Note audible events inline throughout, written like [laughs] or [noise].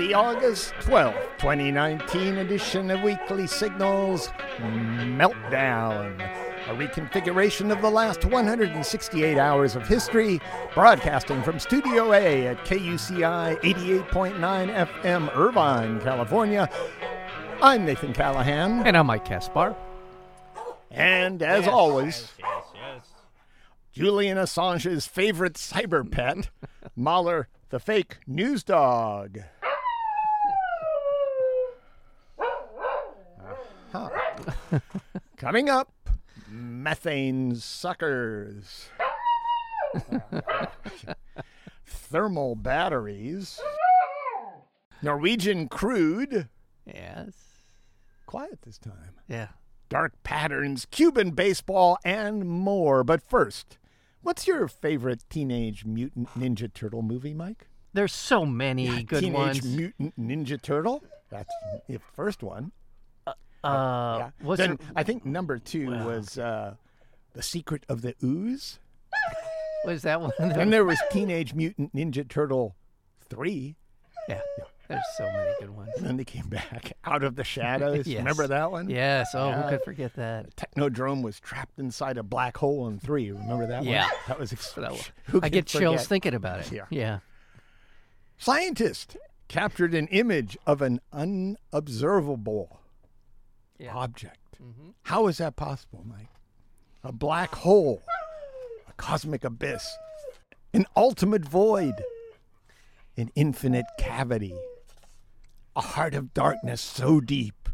the August 12th, 2019 edition of Weekly Signals Meltdown. A reconfiguration of the last 168 hours of history, broadcasting from Studio A at KUCI 88.9 FM, Irvine, California. I'm Nathan Callahan. And I'm Mike Kaspar. And as always, Julian Assange's favorite cyber pet, [laughs] Mahler the fake news dog. [laughs] Coming up, methane suckers, [laughs] thermal batteries, Norwegian crude. Yes. Quiet this time. Yeah. Dark patterns, Cuban baseball, and more. But first, What's your favorite Teenage Mutant Ninja Turtle movie, Mike? There's so many yeah, good Teenage ones. Teenage Mutant Ninja Turtle. That's the first one. Uh, yeah. then I think number two well, was uh, The Secret of the Ooze. Was that one? [laughs] and there was Teenage Mutant Ninja Turtle three. Yeah. yeah. There's so many good ones. And then they came back [laughs] out of the shadows. [laughs] yes. Remember that one? Yes. Oh, yeah. who could forget that? Technodrome was trapped inside a black hole in three. Remember that yeah. one? Yeah. That was ex- that one. I get chills thinking about it. Yeah. Yeah. Scientist captured an image of an unobservable yeah. object. Mm-hmm. How is that possible, Mike? A black hole, a cosmic abyss, an ultimate void, an infinite cavity a heart of darkness so deep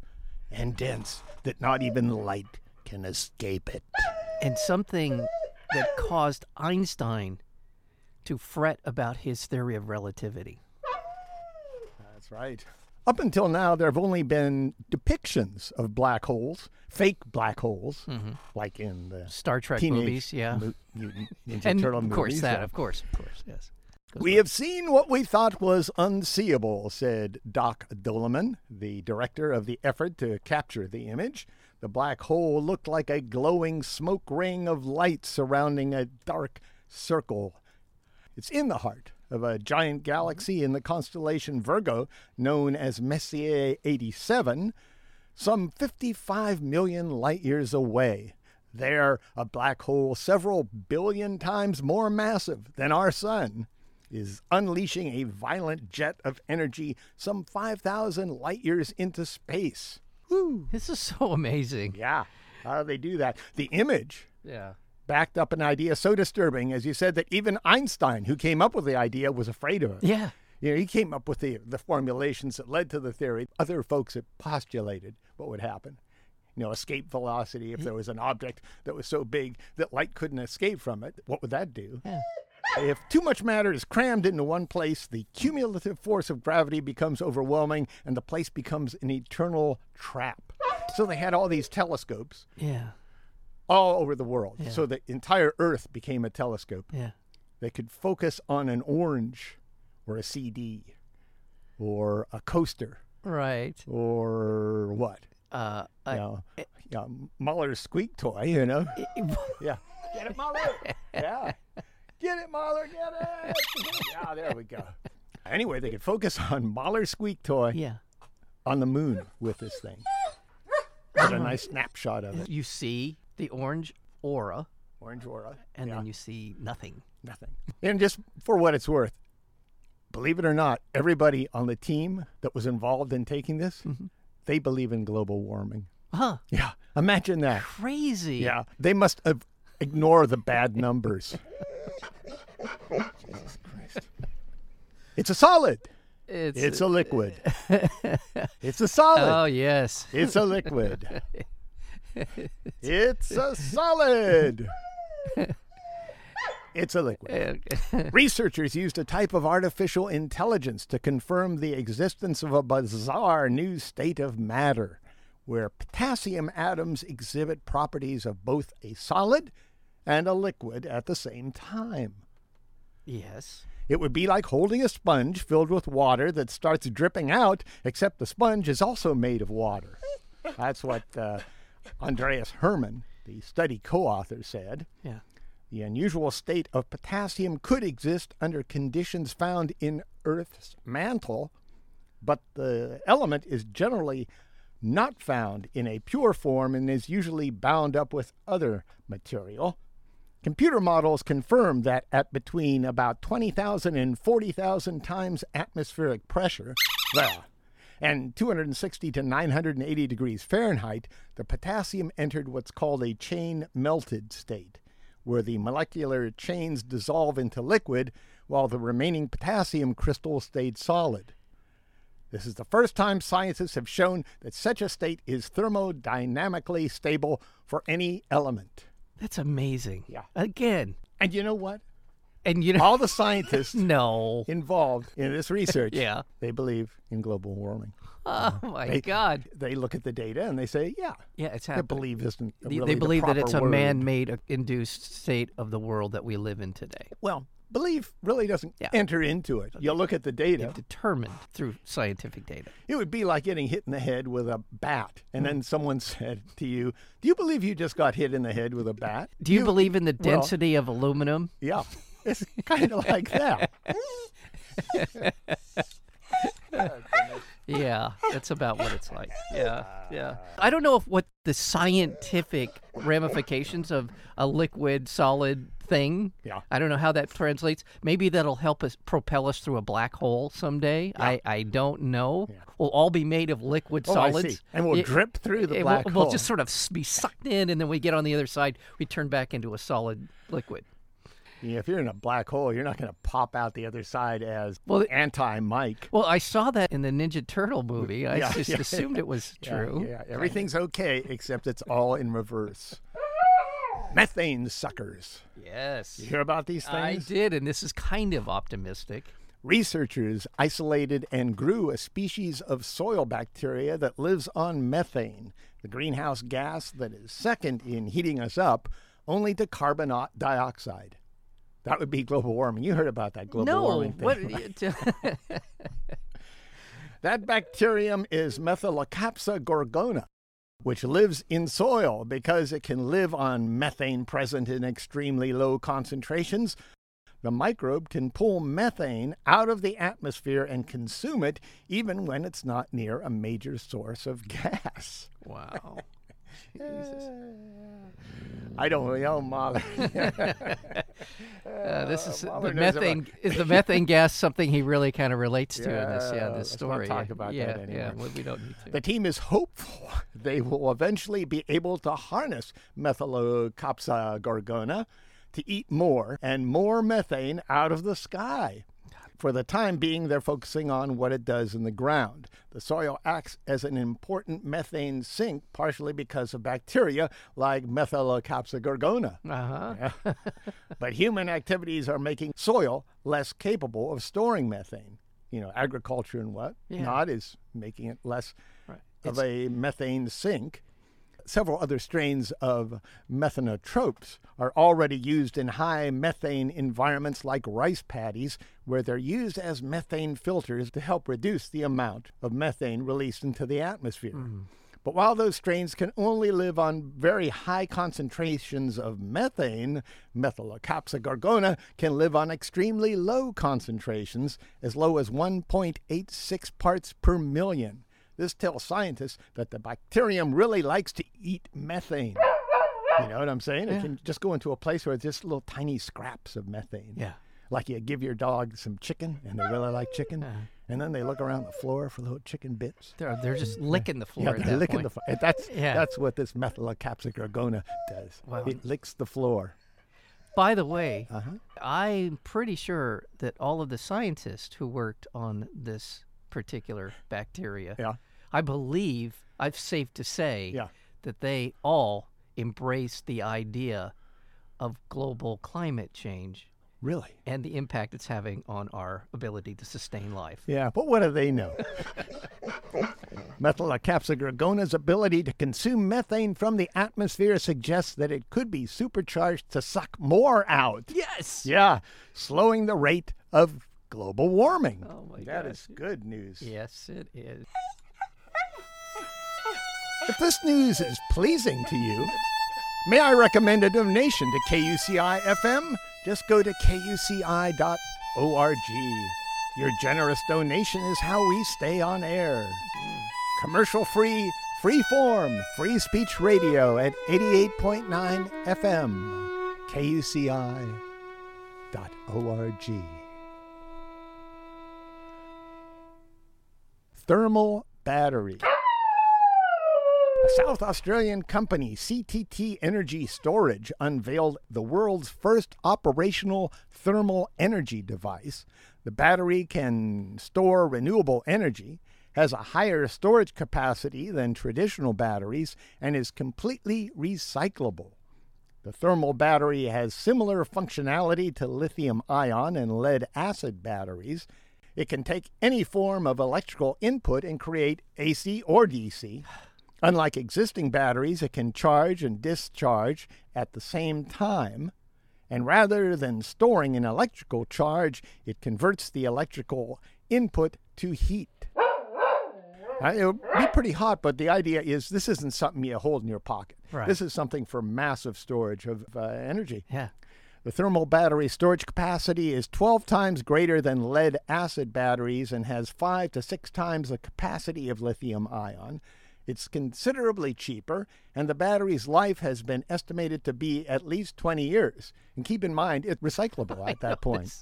and dense that not even light can escape it. And something that caused Einstein to fret about his theory of relativity. That's right. Up until now, there have only been depictions of black holes, fake black holes, mm-hmm. like in the Star Trek movies, yeah, Mo- [laughs] Ninja and Turtle of course movies. that, of course, of course, yes. We have seen what we thought was unseeable, said Doc Doeleman, the director of the effort to capture the image. The black hole looked like a glowing smoke ring of light surrounding a dark circle. It's in the heart of a giant galaxy in the constellation Virgo, known as Messier 87, some 55 million light years away. There, a black hole several billion times more massive than our sun is unleashing a violent jet of energy some 5,000 light years into space. Woo. This is so amazing. Yeah. How do they do that? The image. Yeah. Backed up an idea so disturbing, as you said, that even Einstein, who came up with the idea, was afraid of it. Yeah. You know, he came up with the, the formulations that led to the theory. Other folks had postulated what would happen. You know, escape velocity, if there was an object that was so big that light couldn't escape from it, what would that do? Yeah. If too much matter is crammed into one place, the cumulative force of gravity becomes overwhelming and the place becomes an eternal trap. So they had all these telescopes. Yeah. All over the world. Yeah. So the entire Earth became a telescope. Yeah. They could focus on an orange or a CD or a coaster. Right. Or what? Uh, you know, yeah, Mahler's squeak toy, you know? [laughs] [laughs] yeah. Get it, Mahler? [laughs] yeah. Get it, Mahler, get it. yeah, there we go. Anyway, they could focus on Mahler's squeak toy yeah. on the moon with this thing. Get a nice snapshot of it. You see the orange aura. Orange aura. And yeah. then you see nothing. Nothing. And just for what it's worth, believe it or not, everybody on the team that was involved in taking this, mm-hmm. they believe in global warming. Huh. Yeah. Imagine that. Crazy. Yeah. They must have ignore the bad [laughs] numbers. Jesus Christ. It's a solid. It's, it's a liquid. [laughs] it's a solid. Oh, yes. It's a liquid. [laughs] [laughs] it's a solid. It's a liquid. [laughs] Researchers used a type of artificial intelligence to confirm the existence of a bizarre new state of matter where potassium atoms exhibit properties of both a solid and a liquid at the same time. Yes. It would be like holding a sponge filled with water that starts dripping out, except the sponge is also made of water. That's what uh, Andreas Hermann, the study co author, said. Yeah. The unusual state of potassium could exist under conditions found in Earth's mantle, but the element is generally not found in a pure form and is usually bound up with other material. Computer models confirm that at between about 20,000 and 40,000 times atmospheric pressure, well, and 260 to 980 degrees Fahrenheit, the potassium entered what's called a chain melted state, where the molecular chains dissolve into liquid while the remaining potassium crystal stayed solid. This is the first time scientists have shown that such a state is thermodynamically stable for any element. That's amazing. Yeah. Again. And you know what? And you know, All the scientists [laughs] no. involved in this research, [laughs] Yeah. they believe in global warming. Oh my They- God. They look at the data and they say, yeah, Yeah, it's they happening. believe isn't They- really they the believe that it's a word. man-made uh, induced state of the world that we live in today. Well, belief really doesn't Yeah. enter into it. You look at the data. Determined through scientific data. It would be like getting hit in the head with a bat, and Hmm. then someone [laughs] said to you, "Do you believe you just got hit in the head with a bat?" Do you, believe in the well- density of aluminum? Yeah, it's kind of like that. [laughs] Yeah, that's about what it's like. [laughs] Yeah, yeah. I don't know if what the scientific ramifications of a liquid solid thing. Yeah. I don't know how that translates. Maybe that'll help us propel us through a black hole someday. I, I don't know. We'll all be made of liquid Oh, I solids. see. And we'll Yeah, drip through the black we'll, hole. We'll just sort of be sucked in, and then we get on the other side. We turn back into a solid liquid. Yeah, if you're in a black hole, you're not going to pop out the other side as Well, anti-Mike. Well, I saw that in the Ninja Turtle movie. I Yeah, just yeah. assumed it was [laughs] true. Yeah, yeah, everything's okay except it's all in reverse. Methane suckers. Yes. You hear about these things? I did, and this is kind of optimistic. Researchers isolated and grew a species of soil bacteria that lives on methane, the greenhouse gas that is second in heating us up, only to carbon dioxide. That would be global warming. You heard about that global no, warming thing. No. What? right? That bacterium is Methylocapsa gorgona, which lives in soil because it can live on methane present in extremely low concentrations. The microbe can pull methane out of the atmosphere and consume it even when it's not near a major source of [laughs] gas. wow. [laughs] I don't know, Mahler. [laughs] [laughs] Uh, this is Mahler the methane. is the methane gas something he really kind of relates to in this? Yeah, Yeah, this story. talk about yeah, that anymore. well, we don't need to. The team is hopeful they will eventually be able to harness Methylocapsa gorgona to eat more and more methane out of the sky. For the time being, they're focusing on what it does in the ground. The soil acts as an important methane sink, partially because of bacteria like Methylocapsa gorgona. Uh-huh. [laughs] but human activities are making soil less capable of storing methane. You know, agriculture and what Yeah. not is making it less Right. of a methane sink. Several other strains of methanotrophs are already used in high methane environments like rice paddies, where they're used as methane filters to help reduce the amount of methane released into the atmosphere. Hmm. But while those strains can only live on very high concentrations of methane, Methylocapsa gorgona can live on extremely low concentrations, as low as 1.86 parts per million. This tells scientists that the bacterium really likes to eat methane. You know what I'm saying? It can just go into a place where it's just little tiny scraps of methane. Yeah. Like you give your dog some chicken, and they really like chicken, Uh-huh. and then they look around the floor for little chicken bits. They're they're just licking the floor. Yeah, they're licking point. the floor. That's Yeah. that's what this Methylocapsa gorgona does. Wow. It licks the floor. By the way, Uh-huh. I'm pretty sure that all of the scientists who worked on this particular bacteria, Yeah. I believe I've safe to say Yeah. that they all embrace the idea of global climate change Really? and the impact it's having on our ability to sustain life. Yeah, but what do they know? [laughs] Methylocapsa gorgona's ability to consume methane from the atmosphere suggests that it could be supercharged to suck more out. Yes. Yeah, slowing the rate of global warming. Oh my That gosh. is good news. Yes, it is. If this news is pleasing to you, may I recommend a donation to KUCI FM? Just go to kuci.org. Your generous donation is how we stay on air. Commercial free, free form, free speech radio at 88.9 FM, KUCI.org. Thermal battery. A South Australian company, CTT Energy Storage, unveiled the world's first operational thermal energy device. The battery can store renewable energy, has a higher storage capacity than traditional batteries, and is completely recyclable. The thermal battery has similar functionality to lithium ion and lead acid batteries. It can take any form of electrical input and create AC or DC. Unlike existing batteries, it can charge and discharge at the same time. And rather than storing an electrical charge, it converts the electrical input to heat. It would be pretty hot, but the idea is this isn't something you hold in your pocket. Right. This is something for massive storage of uh, energy. Yeah. The thermal battery storage capacity is 12 times greater than lead acid batteries and has 5 to 6 times the capacity of lithium ion. It's considerably cheaper, and the battery's life has been estimated to be at least 20 years. And keep in mind, it's recyclable at [laughs] that point.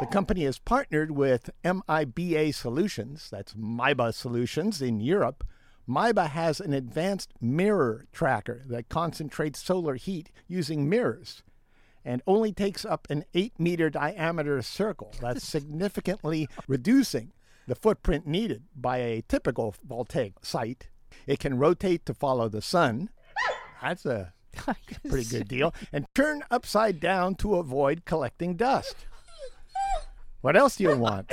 The company has partnered with MIBA Solutions, that's MIBA Solutions in Europe. MIBA has an advanced mirror tracker that concentrates solar heat using mirrors and only takes up an 8 meter diameter circle. [laughs] That's significantly reducing the footprint needed by a typical voltaic site. It can rotate to follow the sun. [laughs] That's a pretty good deal. And turn upside down to avoid collecting dust. What else do you want?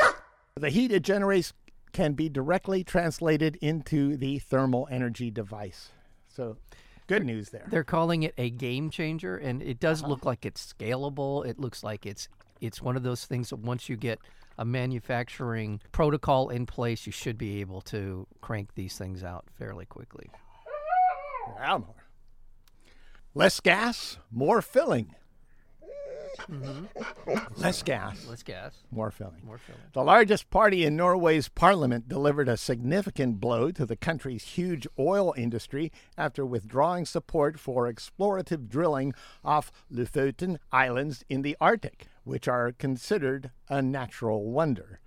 The heat it generates can be directly translated into the thermal energy device. So, good news there. They're calling it a game changer, and it does uh-huh. look like it's scalable. It looks like it's it's one of those things that once you get a manufacturing protocol in place, you should be able to crank these things out fairly quickly. Less gas, more filling. Mm-hmm. Less gas, Let's gas. more filling. More filling. The largest party in Norway's parliament delivered a significant blow to the country's huge oil industry after withdrawing support for explorative drilling off Lofoten Islands in the Arctic, which are considered a natural wonder.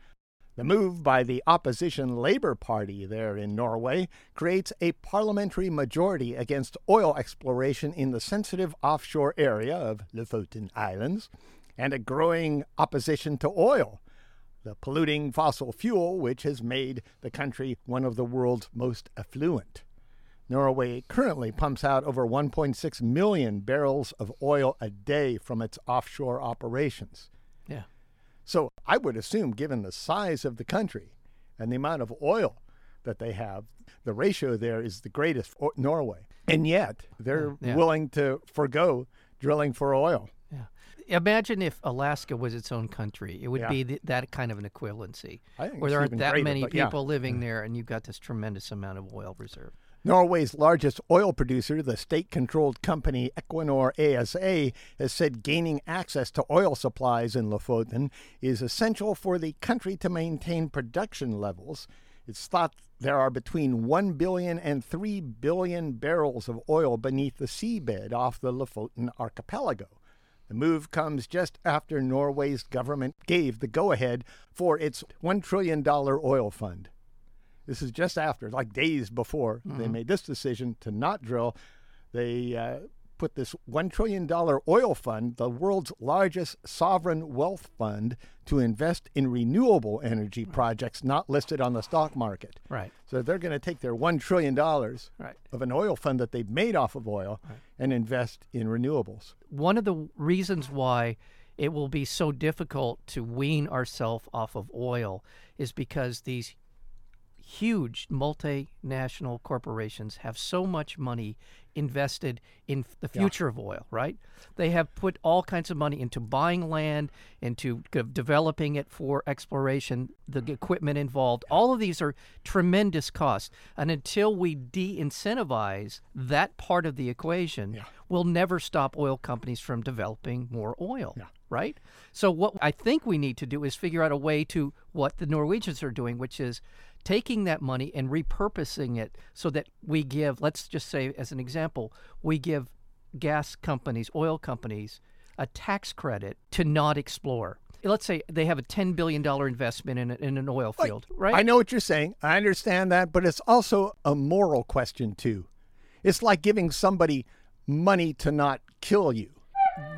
The move by the opposition Labour Party there in Norway creates a parliamentary majority against oil exploration in the sensitive offshore area of Lofoten Islands and a growing opposition to oil, the polluting fossil fuel which has made the country one of the world's most affluent. Norway currently pumps out over 1.6 million barrels of oil a day from its offshore operations. Yeah. So I would assume, given the size of the country and the amount of oil that they have, the ratio there is the greatest for Norway. And yet they're Yeah. willing to forego drilling for oil. Yeah. Imagine if Alaska was its own country. It would Yeah. be th- that kind of an equivalency, I think where there aren't that greater, many but yeah. people living there, and you've got this tremendous amount of oil reserve. Norway's largest oil producer, the state controlled company Equinor ASA, has said gaining access to oil supplies in Lofoten is essential for the country to maintain production levels. It's thought there are between 1 billion and 3 billion barrels of oil beneath the seabed off the Lofoten archipelago. The move comes just after Norway's government gave the go ahead for its $1 trillion oil fund. This is just after, like days before they made this decision to not drill. They uh, put this $1 trillion oil fund, the world's largest sovereign wealth fund, to invest in renewable energy projects not listed on the stock market. Right. So they're going to take their $1 trillion Right. of an oil fund that they've made off of oil and invest in renewables. One of the reasons why it will be so difficult to wean ourselves off of oil is because these huge multinational corporations have so much money invested in the future of oil, right? They have put all kinds of money into buying land, into developing it for exploration, the equipment involved. All of these are tremendous costs. And until we de incentivize that part of the equation, we'll never stop oil companies from developing more oil. Yeah. right? So what I think we need to do is figure out a way to what the Norwegians are doing, which is taking that money and repurposing it so that we give, let's just say as an example, we give gas companies, oil companies, a tax credit to not explore. Let's say they have a $10 billion investment in, a, in an oil field, right? I know what you're saying. I understand that, but it's also a moral question, too. It's like giving somebody money to not kill you.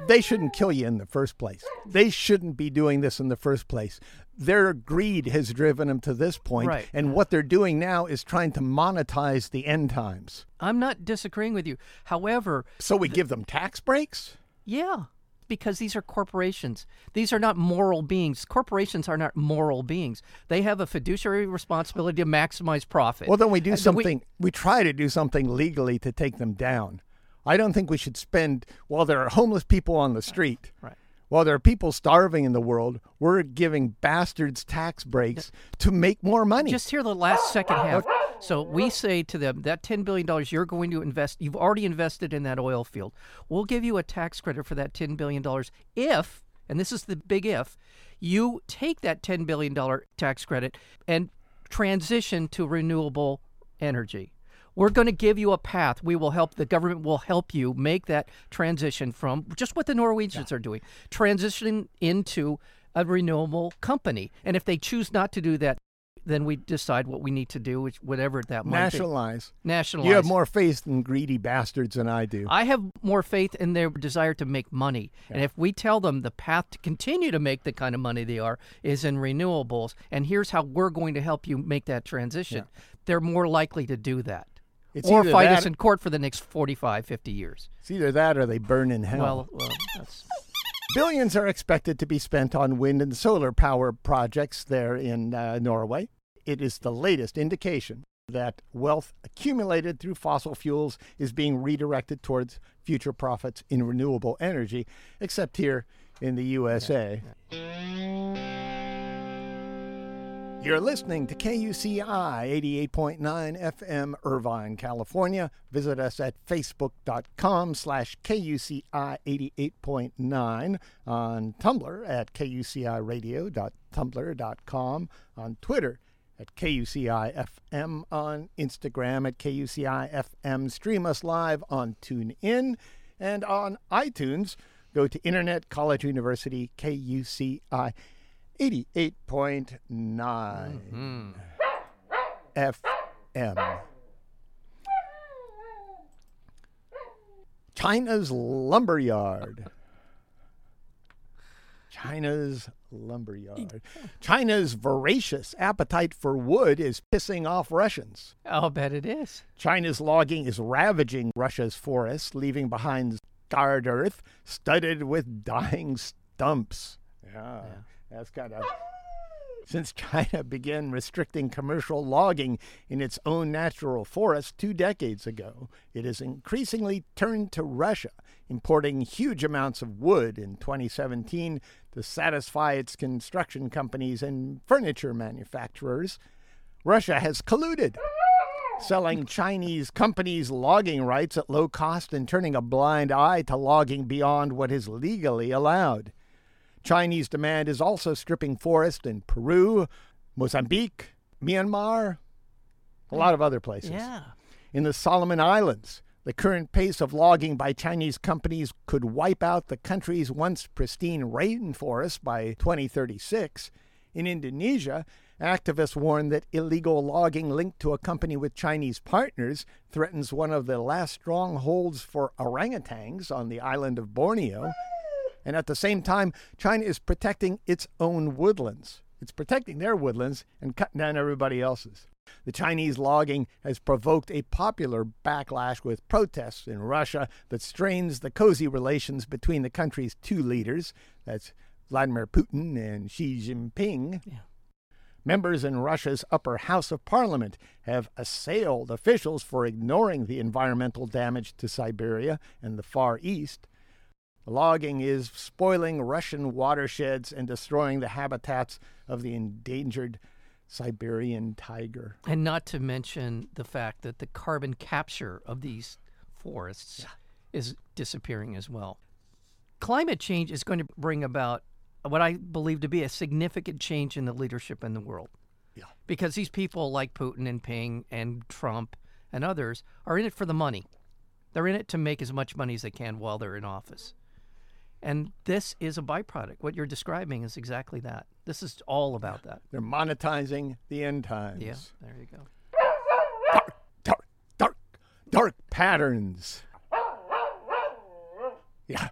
They shouldn't kill you in the first place. They shouldn't be doing this in the first place. Their greed has driven them to this point, Right. and what they're doing now is trying to monetize the end times. I'm not disagreeing with you. However, So we give them tax breaks? Yeah, because these are corporations. These are not moral beings. Corporations are not moral beings. They have a fiduciary responsibility to maximize profit. Well, then we do something, we, try to do something legally to take them down. I don't think we should spend, while there are homeless people on the street, Right. while there are people starving in the world, we're giving bastards tax breaks to make more money. Just hear the last second half. So we say to them that $10 billion you're going to invest, you've already invested in that oil field. We'll give you a tax credit for that $10 billion if, and this is the big if, you take that $10 billion tax credit and transition to renewable energy. We're going to give you a path. We will help, the government will help you make that transition from just what the Norwegians are doing, transitioning into a renewable company. And if they choose not to do that, then we decide what we need to do, which whatever that might Nationalize. be. Nationalize. You have more faith in greedy bastards than I do. I have more faith in their desire to make money. And if we tell them the path to continue to make the kind of money they are is in renewables, and here's how we're going to help you make that transition, they're more likely to do that. It's or fight that- us in court for the next 45, 50 years. It's either that or they burn in hell. Well, well that's, [laughs] Billions are expected to be spent on wind and solar power projects there in uh, Norway. It is the latest indication that wealth accumulated through fossil fuels is being redirected towards future profits in renewable energy, except here in the USA. You're listening to KUCI 88.9 FM, Irvine, California. Visit us at facebook.com slash KUCI 88.9, on Tumblr at kuciradio.tumblr.com, on Twitter at KUCI FM, on Instagram at KUCI FM. Stream us live on TuneIn and on iTunes. Go to Internet College University KUCI 88.9 FM. China's lumberyard. China's lumberyard. China's voracious appetite for wood is pissing off Russians. I'll bet it is. China's logging is ravaging Russia's forests, leaving behind scarred earth studded with dying stumps. Yeah, that's kind of. [laughs] Since China began restricting commercial logging in its own natural forests two decades ago, it has increasingly turned to Russia, importing huge amounts of wood in 2017 to satisfy its construction companies and furniture manufacturers. Russia has colluded selling Chinese companies logging rights at low cost and turning a blind eye to logging beyond what is legally allowed. Chinese demand is also stripping forest in Peru, Mozambique, Myanmar, a lot of other places. Yeah. In the Solomon Islands, the current pace of logging by Chinese companies could wipe out the country's once pristine rainforest by 2036. In Indonesia, activists warn that illegal logging linked to a company with Chinese partners threatens one of the last strongholds for orangutans on the island of Borneo. And at the same time, China is protecting its own woodlands. It's protecting their woodlands and cutting down everybody else's. The Chinese logging has provoked a popular backlash with protests in Russia that strains the cozy relations between the country's two leaders that's Vladimir Putin and Xi Jinping. Yeah. Members in Russia's upper house of parliament have assailed officials for ignoring the environmental damage to Siberia and the Far East. Logging is spoiling Russian watersheds and destroying the habitats of the endangered Siberian tiger. And not to mention the fact that the carbon capture of these forests is disappearing as well. climate change is going to bring about what I believe to be a significant change in the leadership in the world. Yeah. Because these people like Putin and Ping and Trump and others are in it for the money. They're in it to make as much money as they can while they're in office. And this is a byproduct. What you're describing is exactly that. This is all about that. They're monetizing the end times. Yeah, there you go. Dark, dark, dark, dark patterns. Yeah.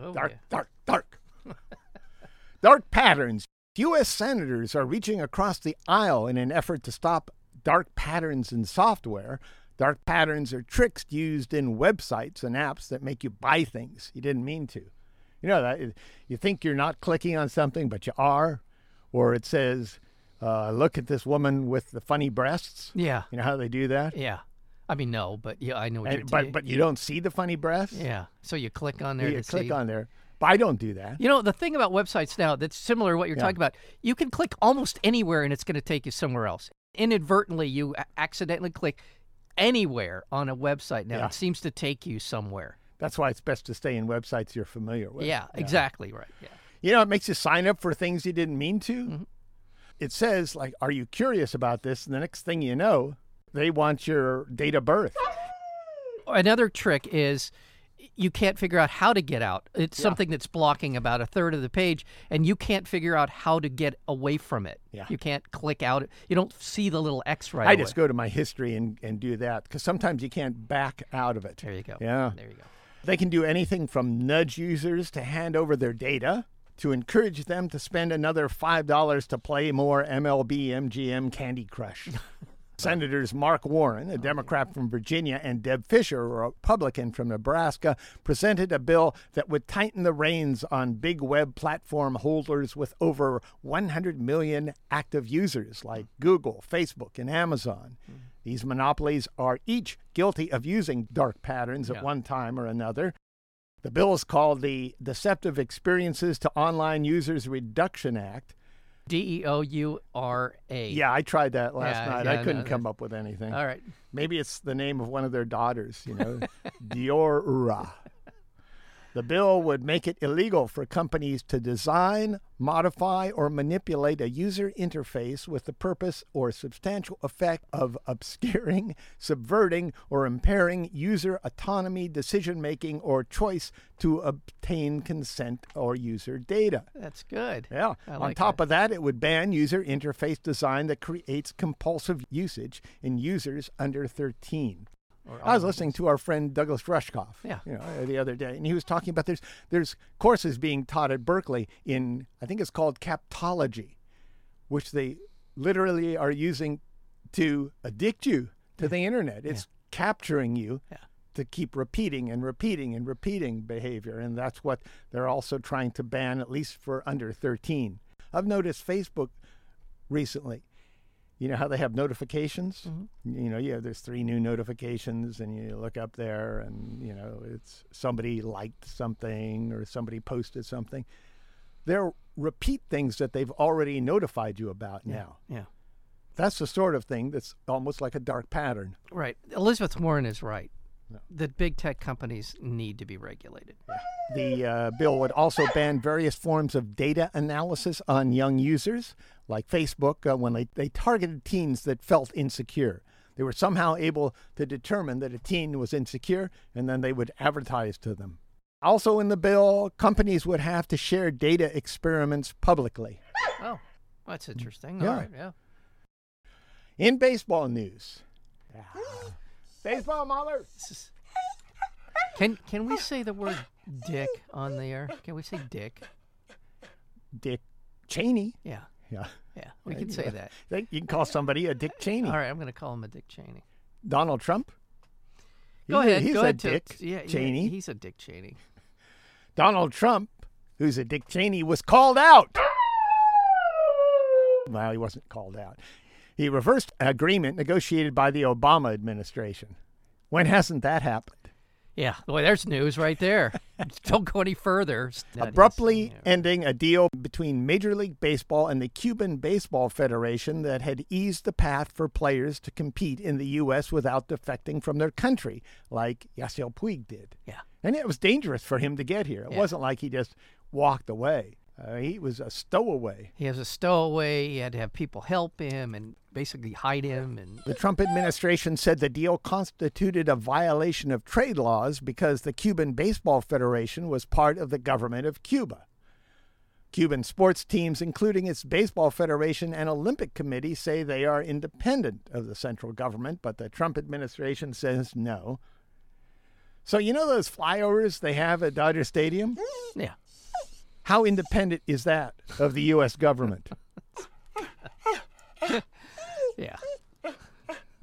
Oh, Dark, yeah. dark, dark. [laughs] dark patterns. U.S. senators are reaching across the aisle in an effort to stop dark patterns in software. Dark patterns are tricks used in websites and apps that make you buy things you didn't mean to. You know that you think you're not clicking on something, but you are, or it says, uh, "Look at this woman with the funny breasts." Yeah, You know how they do that, yeah. I mean, no, but yeah, I know what you're but ta- but you don't see the funny breasts. yeah. So you click on there you click see. on there. But I don't do that. You know, the thing about websites now that's similar to what you're Yeah. talking about, you can click almost anywhere and it's going to take you somewhere else. Inadvertently, you accidentally click anywhere on a website now. Yeah. It seems to take you somewhere. That's why it's best to stay in websites you're familiar with. yeah, exactly right. Yeah. You know, it makes you sign up for things you didn't mean to. Mm-hmm. It says, like, are you curious about this? And the next thing you know, they want your date of birth. [laughs] Another trick is you can't figure out how to get out. It's something that's blocking about a third of the page, and you can't figure out how to get away from it. Yeah. You can't click out. You don't see the little X right I away. just go to my history and, and do that because sometimes you can't back out of it. There you go. Yeah. There you go. They can do anything from nudge users to hand over their data to encourage them to spend another $5 to play more MLB MGM Candy Crush. [laughs] Senators Mark Warner, a oh, Democrat from Virginia, and Deb Fischer, a Republican from Nebraska, presented a bill that would tighten the reins on big web platform holders with over 100 million active users like hmm. Google, Facebook, and Amazon. Hmm. These monopolies are each guilty of using dark patterns at one time or another. The bill is called the Deceptive Experiences to Online Users Reduction Act. D e o u r a. Yeah, I tried that last Yeah, night. yeah, I couldn't that- come up with anything. All right. Maybe it's the name of one of their daughters, you know, [laughs] Diora. The bill would make it illegal for companies to design, modify, or manipulate a user interface with the purpose or substantial effect of obscuring, [laughs] subverting, or impairing user autonomy, decision making, or choice to obtain consent or user data. That's good. Yeah. On top that. of that, it would ban user interface design that creates compulsive usage in users under 13. I was listening to our friend Douglas Rushkoff, Yeah. you know, the other day, and he was talking about there's there's courses being taught at Berkeley in I think it's called captology, which they literally are using to addict you to the internet. It's capturing you Yeah. to keep repeating and repeating and repeating behavior, and that's what they're also trying to ban at least for under 13. I've noticed Facebook recently. You know how they have notifications? Mm-hmm. You know, yeah, there's three new notifications, and you look up there, and you know, it's somebody liked something or somebody posted something. They're repeat things that they've already notified you about now. Yeah. That's the sort of thing that's almost like a dark pattern. Right. Elizabeth Warren is right. The big tech companies need to be regulated. The uh, bill would also ban various forms of data analysis on young users, like Facebook, uh, when they, they targeted teens that felt insecure. They were somehow able to determine that a teen was insecure, and then they would advertise to them. Also, in the bill, companies would have to share data experiments publicly. Oh, that's interesting. Yeah. All right. Yeah. In baseball news, baseball is- Can can we say the word dick on the air? Can we say dick? Dick Cheney. Yeah. Yeah, Yeah. We can say that. [laughs] You can call somebody a Dick Cheney. All right. I'm going to call him a Dick Cheney. Donald Trump. Go He's a- ahead. He's go a ahead. Dick yeah, yeah, Cheney. he's a Dick Cheney. Donald Trump, who's a Dick Cheney, was called out. Well, he wasn't called out. He reversed an agreement negotiated by the Obama administration. When hasn't that happened? Yeah. Boy, there's news right there. [laughs] Don't go any further. That is- Abruptly yeah. ending a deal between Major League Baseball and the Cuban Baseball Federation that had eased the path for players to compete in the U.S. without defecting from their country, like Yasiel Puig did. Yeah. And it was dangerous for him to get here. It Yeah. wasn't like he just walked away. Uh, he was a stowaway. He has a stowaway. He had to have people help him and basically hide him. And The Trump administration said the deal constituted a violation of trade laws because the Cuban Baseball Federation was part of the government of Cuba. Cuban sports teams, including its Baseball Federation and Olympic Committee, say they are independent of the central government, but the Trump administration says no. So, you know those flyovers they have at Dodger Stadium? yeah, How independent is that of the U.S. government? Yeah,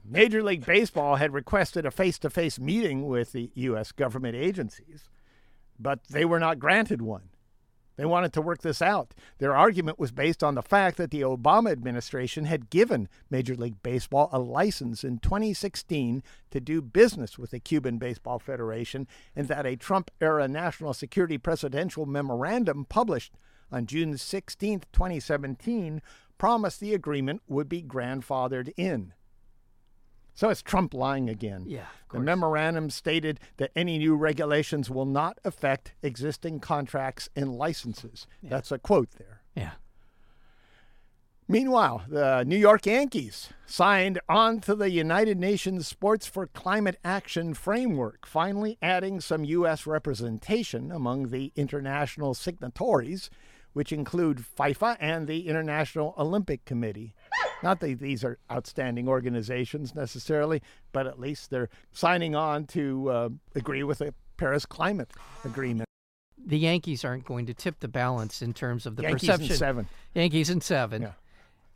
Major League Baseball had requested a face to face meeting with the U.S. government agencies, but they were not granted one. They wanted to work this out. Their argument was based on the fact that the Obama administration had given Major League Baseball a license in 2016 to do business with the Cuban Baseball Federation, and that a Trump era national security presidential memorandum published on June 16, 2017, promised the agreement would be grandfathered in. So it's Trump lying again. yeah. The memorandum stated that any new regulations will not affect existing contracts and licenses. That's a quote there. yeah. Meanwhile, the New York Yankees signed on to the United Nations Sports for Climate Action framework, finally adding some U.S. representation among the international signatories, which include FIFA and the International Olympic Committee. Not that these are outstanding organizations necessarily, but at least they're signing on to uh, agree with the Paris Climate Agreement. The Yankees aren't going to tip the balance in terms of the Yankees perception. in seven. Yankees in seven. Yeah.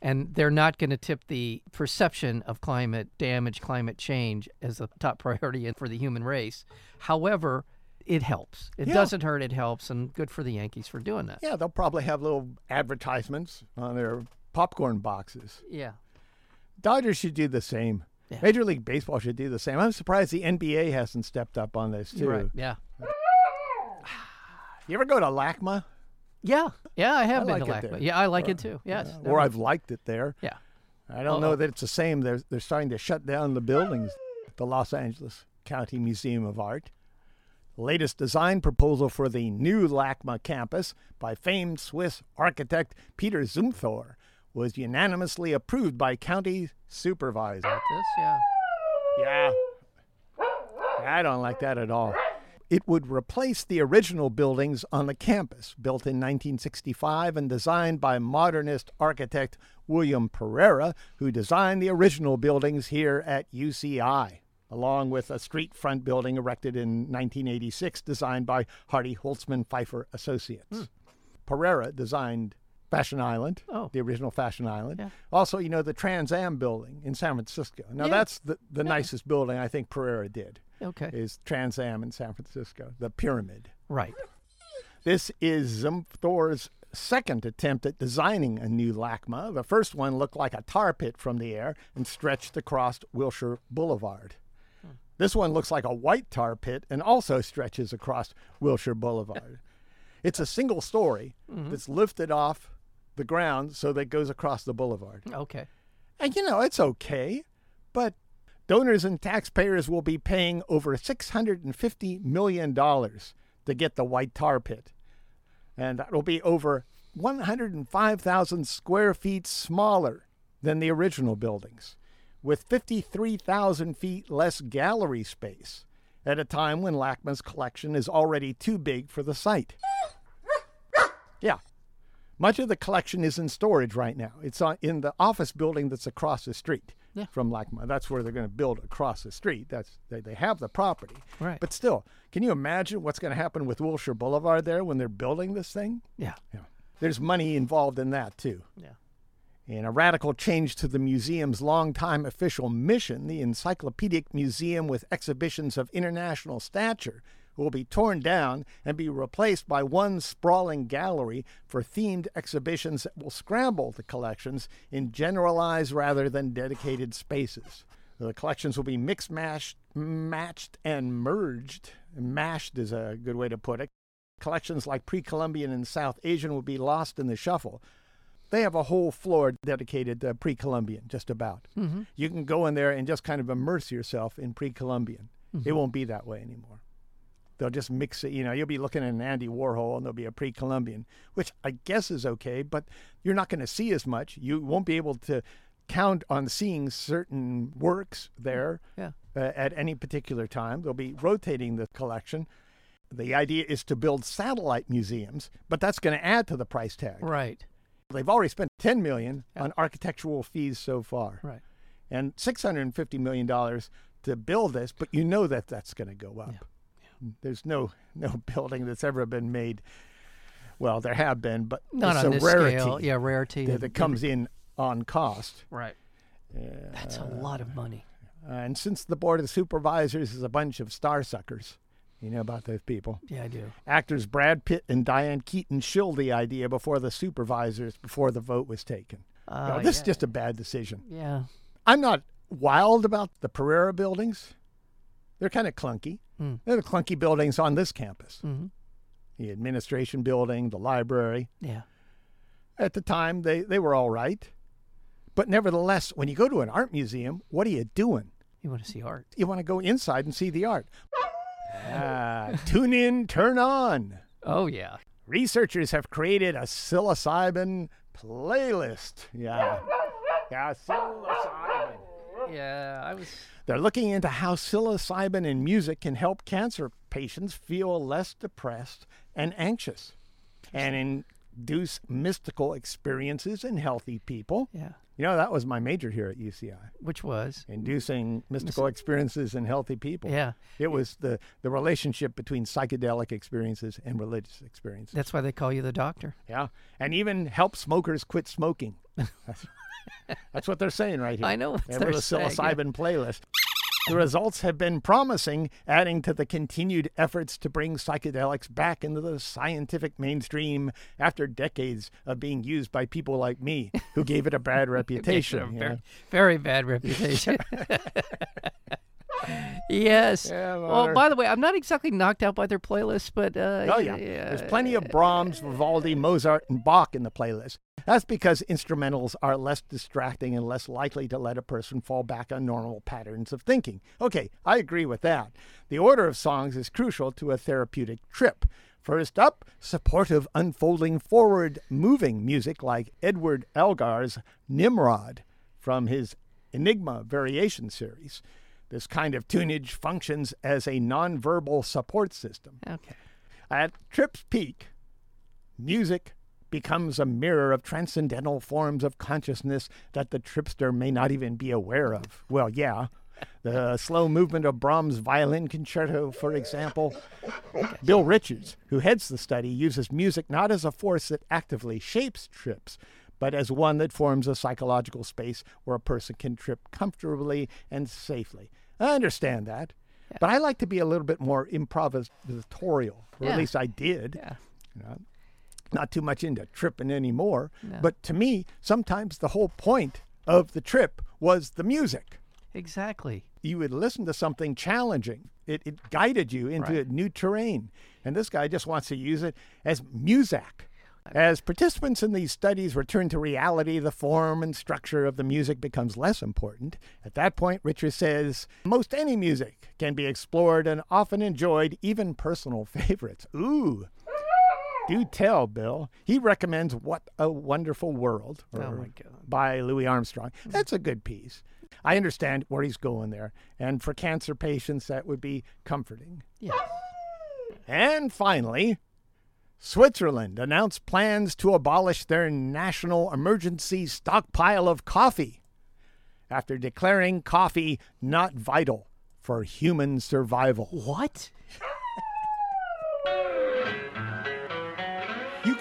And they're not going to tip the perception of climate damage, climate change as a top priority [laughs] for the human race. However, it helps. It Yeah. doesn't hurt, it helps. And good for the Yankees for doing that. Yeah, they'll probably have little advertisements on their popcorn boxes. Yeah. Dodgers should do the same. Yeah. Major League Baseball should do the same. I'm surprised the NBA hasn't stepped up on this too. Right. Yeah. You ever go to LACMA? Yeah. Yeah, I have I been like to LACMA. Yeah, I like it too. Yes. Uh, or I've liked it there. Yeah. I don't Uh-oh. know that it's the same. They're they're starting to shut down the buildings. The Los Angeles County Museum of Art. Latest design proposal for the new LACMA campus by famed Swiss architect Peter Zumthor was unanimously approved by county supervisors. Like this, yeah. Yeah. I don't like that at all. It would replace the original buildings on the campus, built in 1965 and designed by modernist architect William Pereira, who designed the original buildings here at UCI, along with a street front building erected in 1986 designed by Hardy Holzman Pfeiffer Associates. Hmm. Pereira designed Fashion Island, Oh. the original Fashion Island. Yeah. Also, you know, the Trans Am building in San Francisco. Now, Yeah. that's the, the nicest building I think Pereira did, Okay. is Trans Am in San Francisco, the pyramid. Right. This is Zumthor's second attempt at designing a new LACMA. The first one looked like a tar pit from the air and stretched across Wilshire Boulevard. This one looks like a white tar pit and also stretches across Wilshire Boulevard. [laughs] It's a single story mm-hmm. that's lifted off the ground so that it goes across the boulevard. Okay. And you know, it's okay, but donors and taxpayers will be paying over $650 million to get the white tar pit. And that will be over 105,000 square feet smaller than the original buildings, with 53,000 feet less gallery space at a time when LACMA's collection is already too big for the site. Yeah. Much of the collection is in storage right now. It's on, in the office building that's across the street Yeah. from LACMA. That's where they're going to build across the street. That's they, they have the property. Right. But still, can you imagine what's going to happen with Wilshire Boulevard there when they're building this thing? Yeah. Yeah. There's money involved in that too. Yeah. In a radical change to the museum's longtime official mission, the Encyclopedic Museum with exhibitions of international stature will be torn down and be replaced by one sprawling gallery for themed exhibitions that will scramble the collections in generalized rather than dedicated spaces. The collections will be mixed, mashed, matched, and merged. Mashed is a good way to put it. Collections like pre Columbian and South Asian will be lost in the shuffle. They have a whole floor dedicated to pre Columbian, just about. Mm-hmm. You can go in there and just kind of immerse yourself in pre Columbian. It won't be that way anymore. They'll just mix it. You know, you'll be looking at an Andy Warhol and there'll be a pre Columbian, which I guess is okay, but you're not going to see as much. You won't be able to count on seeing certain works there Yeah. uh, at any particular time. They'll be rotating the collection. The idea is to build satellite museums, but that's going to add to the price tag. Right. They've already spent 10 million on architectural fees so far Right. and 650 million dollars to build this, but you know that that's going to go up. There's no no [laughs] building that's ever been made. Well, there have been, but Not it's on a this rarity scale. Yeah, rarity. that, that comes in on cost. Right. That's a lot of money. Uh, and since the board of supervisors is a bunch of star suckers, you know about those people. Yeah, I do. Actors Brad Pitt and Diane Keaton shilled the idea before the supervisors before the vote was taken. Uh, this yeah. is just a bad decision. Yeah. I'm not wild about the Pereira buildings. They're kind of clunky. Mm. They're the clunky buildings on this campus. hmm The administration building, the library. Yeah. At the time, they, they were all right. But nevertheless, when you go to an art museum, what are you doing? You want to see art? You want to go inside and see the art. Ah, tune in, turn on. Oh yeah. Researchers have created a psilocybin playlist. Yeah. Yeah, psilocybin. Yeah, I was. They're looking into how psilocybin in music can help cancer patients feel less depressed and anxious and induce mystical experiences in healthy people. Yeah. You know, that was my major here at UCI, Which was? inducing mystical experiences in healthy people. Yeah. It was the, the relationship between psychedelic experiences and religious experiences. That's why they call you the doctor. Yeah. And even help smokers quit smoking. [laughs] That's, that's what they're saying right here. I know what And they're with a saying, psilocybin playlist. The results have been promising, adding to the continued efforts to bring psychedelics back into the scientific mainstream after decades of being used by people like me who gave it a bad [laughs] reputation. a very, very bad reputation. [laughs] yes. [laughs] Yeah, well, by the way, I'm not exactly knocked out by their playlist, but uh, Oh, yeah. There's plenty of Brahms, Vivaldi, Mozart, and Bach in the playlist. That's because instrumentals are less distracting and less likely to let a person fall back on normal patterns of thinking. Okay, I agree with that. The order of songs is crucial to a therapeutic trip. First up, supportive, unfolding, forward moving music like Edward Elgar's Nimrod from his Enigma Variation series. This kind of tunage functions as a nonverbal support system. Okay. At trip's peak, music becomes a mirror of transcendental forms of consciousness that the tripster may not even be aware of. Well, yeah. The slow movement of Brahms' violin concerto, for example. Bill Richards, who heads the study, uses music not as a force that actively shapes trips, but as one that forms a psychological space where a person can trip comfortably and safely. I understand that, but I like to be a little bit more improvisatorial, or Yeah. at least I did. Yeah. You know, not too much into tripping anymore. No. But to me, sometimes the whole point of the trip was the music. Exactly. You would listen to something challenging. It, it guided you into Right. new terrain. And this guy just wants to use it as music. As participants in these studies return to reality, the form and structure of the music becomes less important. At that point, Richard says, most any music can be explored and often enjoyed, even personal [laughs] favorites. Ooh. Do tell, Bill. He recommends What a Wonderful World Oh, by Louis Armstrong. That's a good piece. I understand where he's going there. And for cancer patients, that would be comforting. Yes. And finally, Switzerland announced plans to abolish their national emergency stockpile of coffee after declaring coffee not vital for human survival. What?